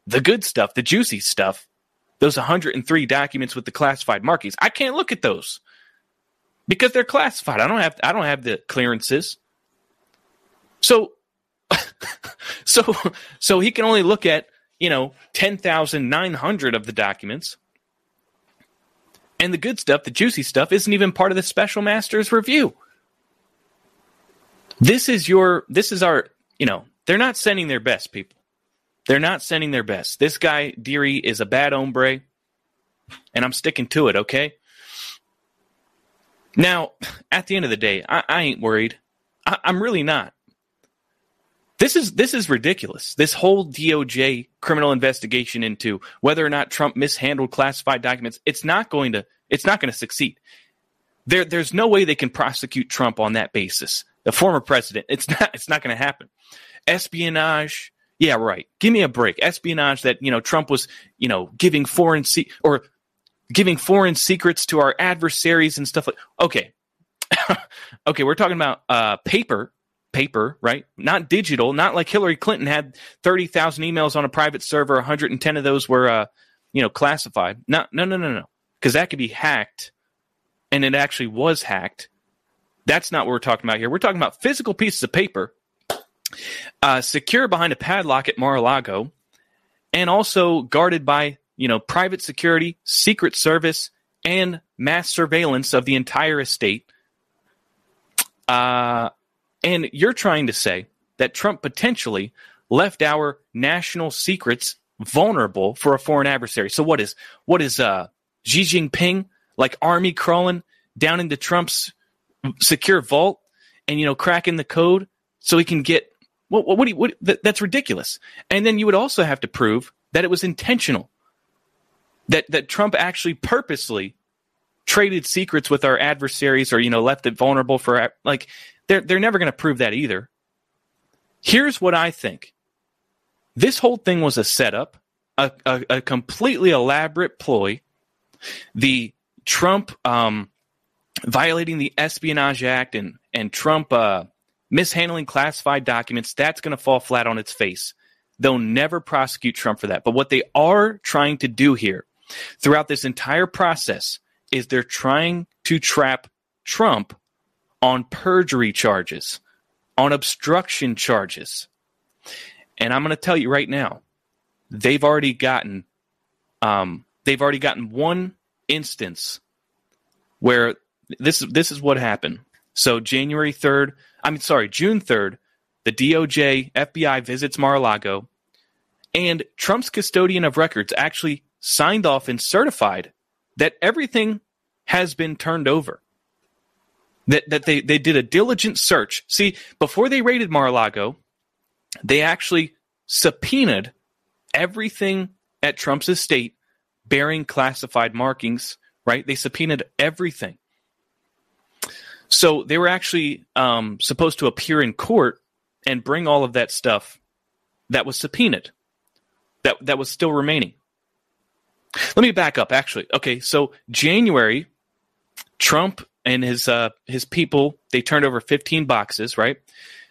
the good stuff, the juicy stuff, those 103 documents with the classified markings. I can't look at those because they're classified. I don't have I don't have the clearances. So so so he can only look at, you know, 10,900 of the documents. And the good stuff, the juicy stuff isn't even part of the special master's review. This is your this is our, you know, they're not sending their best people. They're not sending their best. This guy, Dearie, is a bad hombre, and I'm sticking to it, okay? Now, at the end of the day, I, I ain't worried. I, I'm really not. This is this is ridiculous. This whole DOJ criminal investigation into whether or not Trump mishandled classified documents, it's not going to it's not going to succeed. There there's no way they can prosecute Trump on that basis. The former president, it's not it's not going to happen. Espionage, yeah, right. Give me a break. Espionage that, you know, Trump was, you know, giving foreign se- or giving foreign secrets to our adversaries and stuff like Okay. okay, we're talking about uh paper paper, right? Not digital, not like Hillary Clinton had 30,000 emails on a private server, 110 of those were uh, you know, classified. No, no, no, no, no. Cuz that could be hacked and it actually was hacked. That's not what we're talking about here. We're talking about physical pieces of paper uh, secure behind a padlock at Mar-a-Lago and also guarded by, you know, private security, secret service and mass surveillance of the entire estate. Uh and you're trying to say that Trump potentially left our national secrets vulnerable for a foreign adversary. So what is what is uh, Xi Jinping like army crawling down into Trump's secure vault and you know cracking the code so he can get what what, that, that's ridiculous. And then you would also have to prove that it was intentional. That that Trump actually purposely traded secrets with our adversaries or you know left it vulnerable for like they're they're never going to prove that either. Here's what I think. This whole thing was a setup, a, a, a completely elaborate ploy. The Trump um, violating the Espionage Act and and Trump uh, mishandling classified documents, that's going to fall flat on its face. They'll never prosecute Trump for that. But what they are trying to do here throughout this entire process is they're trying to trap Trump on perjury charges, on obstruction charges. And I'm going to tell you right now, they've already gotten um, they've already gotten one instance where this this is what happened. So January 3rd, I mean sorry, June 3rd, the DOJ FBI visits Mar-a-Lago and Trump's custodian of records actually signed off and certified that everything has been turned over that that they they did a diligent search. See, before they raided Mar-a-Lago, they actually subpoenaed everything at Trump's estate bearing classified markings. Right? They subpoenaed everything. So they were actually um, supposed to appear in court and bring all of that stuff that was subpoenaed, that that was still remaining. Let me back up. Actually, okay. So January, Trump and his uh, his people they turned over 15 boxes right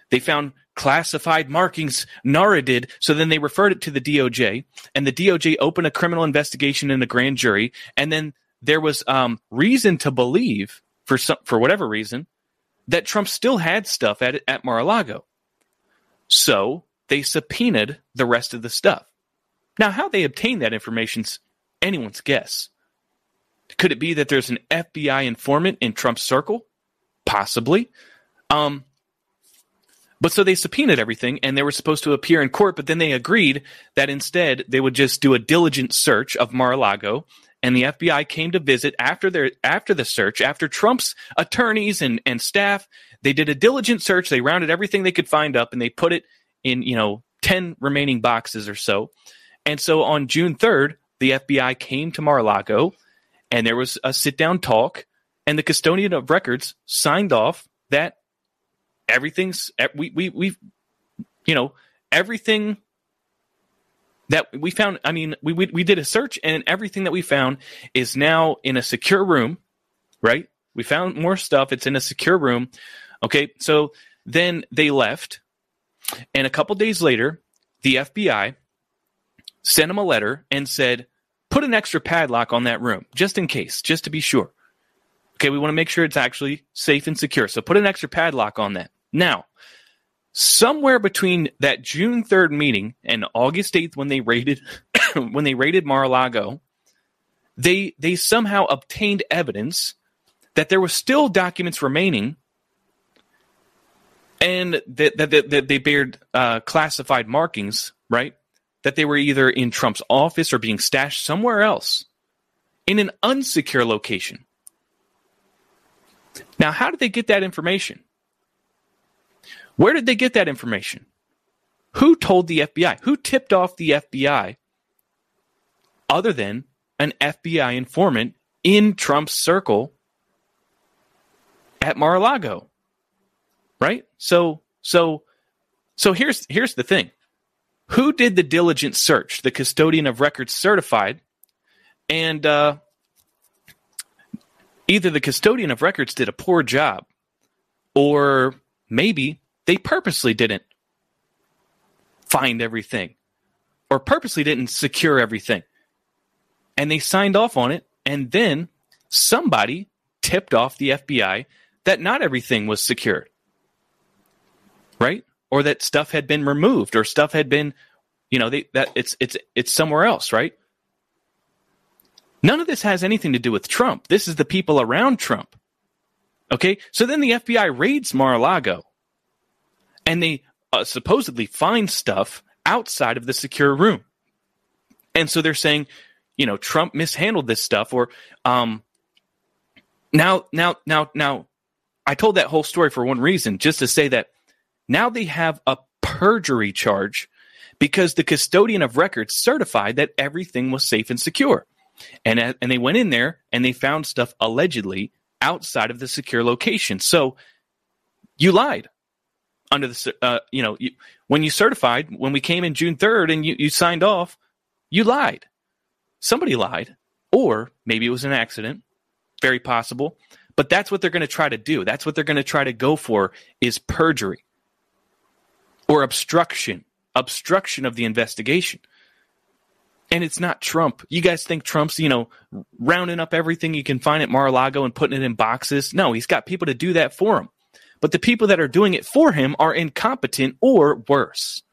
they found classified markings nara did so then they referred it to the doj and the doj opened a criminal investigation in a grand jury and then there was um, reason to believe for some for whatever reason that trump still had stuff at at mar-a-lago so they subpoenaed the rest of the stuff now how they obtained that information's anyone's guess could it be that there's an FBI informant in Trump's circle? Possibly. Um, but so they subpoenaed everything and they were supposed to appear in court, but then they agreed that instead they would just do a diligent search of Mar-a-Lago and the FBI came to visit after their after the search, after Trump's attorneys and, and staff, they did a diligent search, they rounded everything they could find up and they put it in, you know, 10 remaining boxes or so. And so on June 3rd, the FBI came to Mar-a-Lago and there was a sit down talk, and the custodian of records signed off that everything's we we we you know everything that we found i mean we, we we did a search and everything that we found is now in a secure room right we found more stuff it's in a secure room okay so then they left and a couple days later the fbi sent him a letter and said put an extra padlock on that room just in case, just to be sure. Okay, we want to make sure it's actually safe and secure. So put an extra padlock on that. Now, somewhere between that June 3rd meeting and August 8th when they raided when they raided Mar-a-Lago, they they somehow obtained evidence that there were still documents remaining and that, that, that, that they bared uh, classified markings, right? that they were either in Trump's office or being stashed somewhere else in an unsecure location. Now, how did they get that information? Where did they get that information? Who told the FBI? Who tipped off the FBI other than an FBI informant in Trump's circle at Mar-a-Lago? Right? So so so here's here's the thing. Who did the diligent search? The custodian of records certified and uh, either the custodian of records did a poor job or maybe they purposely didn't find everything or purposely didn't secure everything. And they signed off on it. And then somebody tipped off the FBI that not everything was secured. Right? Or that stuff had been removed or stuff had been, you know, they, that it's it's it's somewhere else, right? None of this has anything to do with Trump. This is the people around Trump. Okay? So then the FBI raids Mar-a-Lago and they uh, supposedly find stuff outside of the secure room. And so they're saying, you know, Trump mishandled this stuff or um now now now now I told that whole story for one reason, just to say that now they have a perjury charge because the custodian of records certified that everything was safe and secure. And and they went in there and they found stuff allegedly outside of the secure location. So you lied under the uh, you know you, when you certified when we came in June 3rd and you, you signed off you lied somebody lied or maybe it was an accident very possible but that's what they're going to try to do that's what they're going to try to go for is perjury or obstruction obstruction of the investigation and it's not Trump. You guys think Trump's, you know, rounding up everything you can find at Mar-a-Lago and putting it in boxes? No, he's got people to do that for him but the people that are doing it for him are incompetent or worse.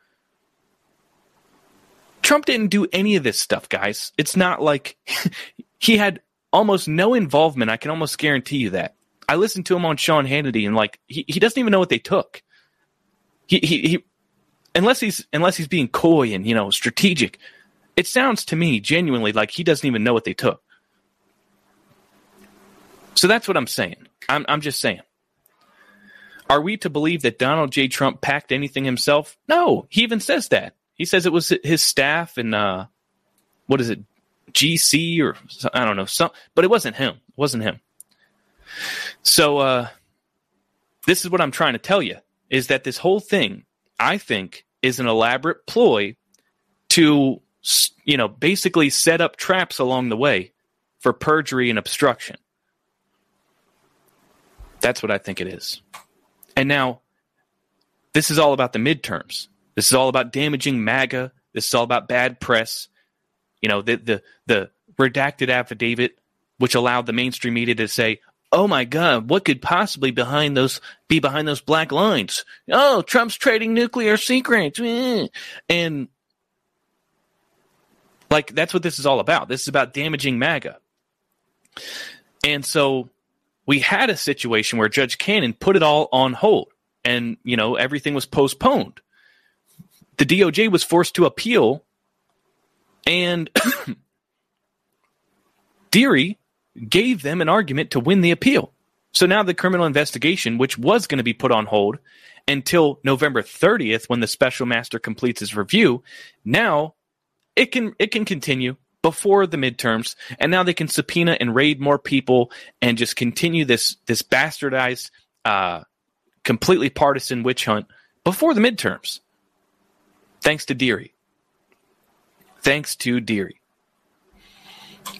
Trump didn't do any of this stuff, guys. It's not like he had almost no involvement. I can almost guarantee you that. I listened to him on Sean Hannity and like he, he doesn't even know what they took. He, he he unless he's unless he's being coy and you know strategic, it sounds to me genuinely like he doesn't even know what they took. So that's what I'm saying. I'm I'm just saying. Are we to believe that Donald J. Trump packed anything himself? No, he even says that. He says it was his staff and uh, what is it, GC or I don't know, some, but it wasn't him. It wasn't him. So uh, this is what I'm trying to tell you is that this whole thing, I think, is an elaborate ploy to, you know, basically set up traps along the way for perjury and obstruction. That's what I think it is. And now, this is all about the midterms. This is all about damaging MAGA. This is all about bad press. You know, the the the redacted affidavit, which allowed the mainstream media to say, "Oh my God, what could possibly behind those be behind those black lines? Oh, Trump's trading nuclear secrets," eh. and like that's what this is all about. This is about damaging MAGA. And so we had a situation where Judge Cannon put it all on hold and, you know, everything was postponed. The DOJ was forced to appeal and Dearie gave them an argument to win the appeal. So now the criminal investigation, which was going to be put on hold until November 30th when the special master completes his review, now it can it can continue before the midterms, and now they can subpoena and raid more people and just continue this this bastardized, uh, completely partisan witch hunt before the midterms. Thanks to Dearie. Thanks to Dearie.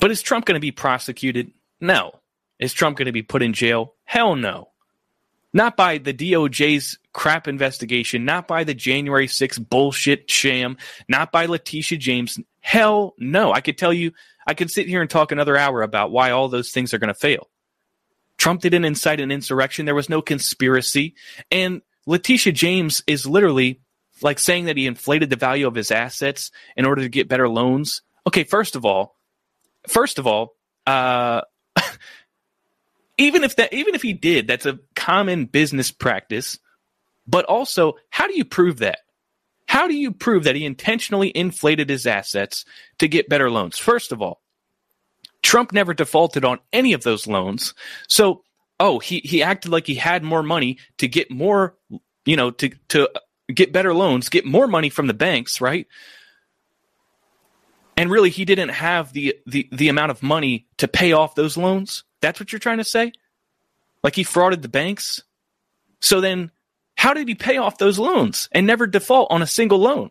But is Trump going to be prosecuted? No. Is Trump going to be put in jail? Hell no. Not by the DOJ's crap investigation, not by the January 6th bullshit sham, not by Letitia James. Hell no. I could tell you, I could sit here and talk another hour about why all those things are going to fail. Trump didn't incite an insurrection. There was no conspiracy. And Letitia James is literally like saying that he inflated the value of his assets in order to get better loans. Okay, first of all, first of all, uh, even if that, even if he did, that's a common business practice. But also, how do you prove that? How do you prove that he intentionally inflated his assets to get better loans? First of all, Trump never defaulted on any of those loans. So, oh, he, he acted like he had more money to get more, you know, to, to get better loans, get more money from the banks, right? And really, he didn't have the, the, the amount of money to pay off those loans. That's what you're trying to say? Like he frauded the banks? So then, how did he pay off those loans and never default on a single loan?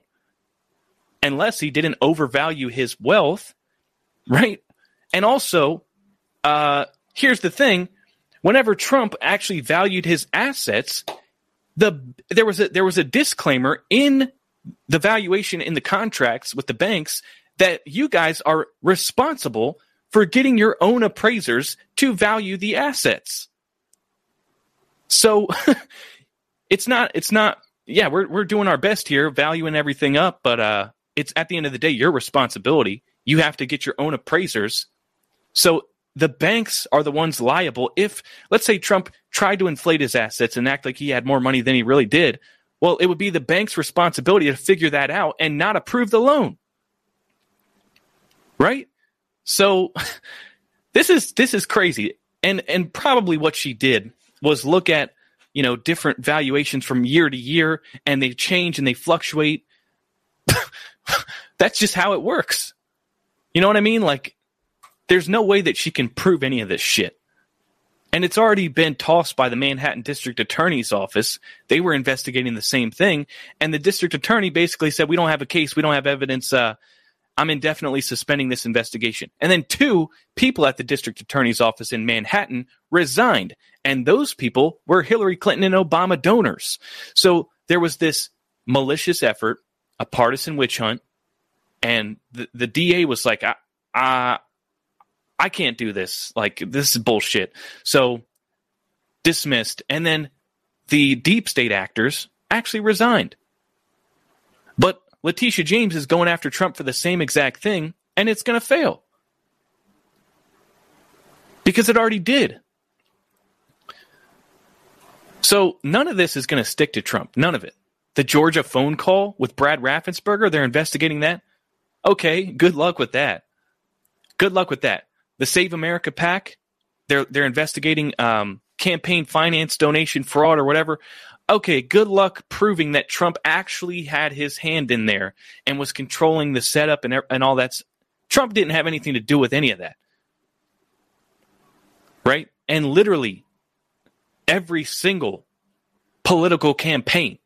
Unless he didn't overvalue his wealth, right? And also, uh, here's the thing: whenever Trump actually valued his assets, the there was a there was a disclaimer in the valuation in the contracts with the banks that you guys are responsible for getting your own appraisers to value the assets. So it's not it's not yeah, we're we're doing our best here, valuing everything up, but uh it's at the end of the day your responsibility. You have to get your own appraisers. So the banks are the ones liable if let's say Trump tried to inflate his assets and act like he had more money than he really did. Well, it would be the bank's responsibility to figure that out and not approve the loan. Right? So this is this is crazy. And and probably what she did was look at you know different valuations from year to year and they change and they fluctuate. That's just how it works. You know what i mean? Like there's no way that she can prove any of this shit. And it's already been tossed by the manhattan district attorney's office. They were investigating the same thing and the district attorney basically said we don't have a case. We don't have evidence uh, I'm indefinitely suspending this investigation. And then two people at the district attorney's office in Manhattan resigned. And those people were Hillary Clinton and Obama donors. So there was this malicious effort, a partisan witch hunt. And the, the DA was like, I, I, I can't do this. Like, this is bullshit. So dismissed. And then the deep state actors actually resigned. But Letitia James is going after Trump for the same exact thing, and it's going to fail. Because it already did. So none of this is going to stick to Trump. None of it. The Georgia phone call with Brad Raffensperger, they're investigating that. Okay, good luck with that. Good luck with that. The Save America PAC, they're they're investigating um, campaign finance donation fraud or whatever okay, good luck proving that Trump actually had his hand in there and was controlling the setup and, er, and all that. Trump didn't have anything to do with any of that. Right? And literally every single political campaign,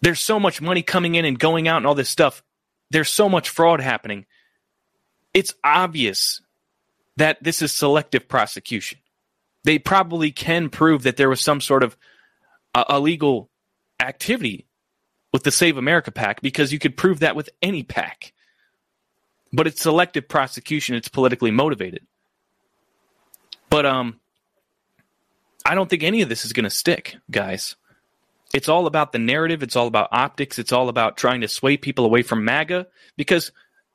there's so much money coming in and going out and all this stuff. There's so much fraud happening. It's obvious that this is selective prosecution. They probably can prove that there was some sort of illegal activity with the Save America PAC because you could prove that with any PAC. But it's selective prosecution, it's politically motivated. But um I don't think any of this is going to stick, guys. It's all about the narrative, it's all about optics, it's all about trying to sway people away from MAGA because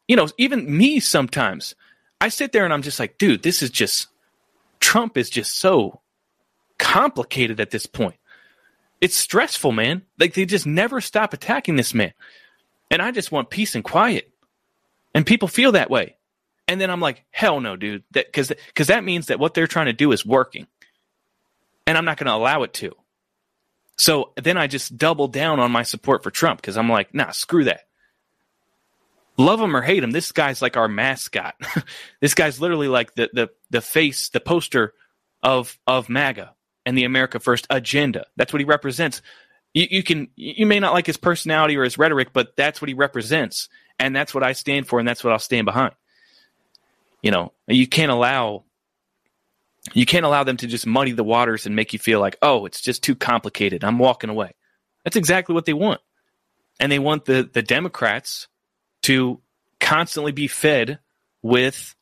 you know, even me sometimes I sit there and I'm just like, dude, this is just Trump is just so complicated at this point. It's stressful, man. Like they just never stop attacking this man. And I just want peace and quiet. And people feel that way. And then I'm like, hell no, dude. That cause, cause that means that what they're trying to do is working. And I'm not going to allow it to. So then I just double down on my support for Trump because I'm like, nah, screw that. Love him or hate him, this guy's like our mascot. this guy's literally like the the the face, the poster of of MAGA and the America First agenda. That's what he represents. You, you, can you may not like his personality or his rhetoric, but that's what he represents, and that's what I stand for, and that's what I'll stand behind. You know, you can't allow you can't allow them to just muddy the waters and make you feel like, oh, it's just too complicated. I'm walking away. That's exactly what they want, and they want the the Democrats to constantly be fed with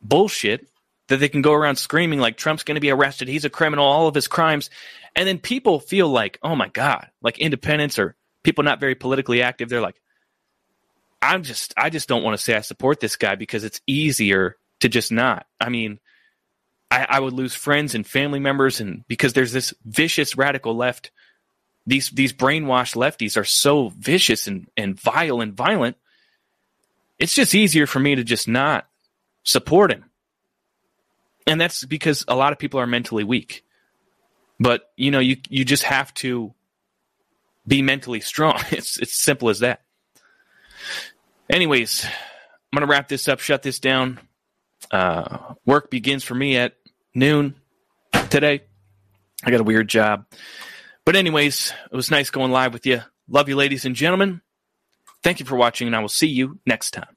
bullshit that they can go around screaming like Trump's going to be arrested, he's a criminal, all of his crimes, and then people feel like, oh my god, like independents or people not very politically active, they're like, I'm just, I just don't want to say I support this guy because it's easier to just not. I mean, I, I would lose friends and family members, and because there's this vicious radical left these these brainwashed lefties are so vicious and, and vile and violent. It's just easier for me to just not support him. And that's because a lot of people are mentally weak. But you know, you you just have to be mentally strong. It's it's simple as that. Anyways, I'm gonna wrap this up, shut this down. Uh, work begins for me at noon today. I got a weird job. But, anyways, it was nice going live with you. Love you, ladies and gentlemen. Thank you for watching, and I will see you next time.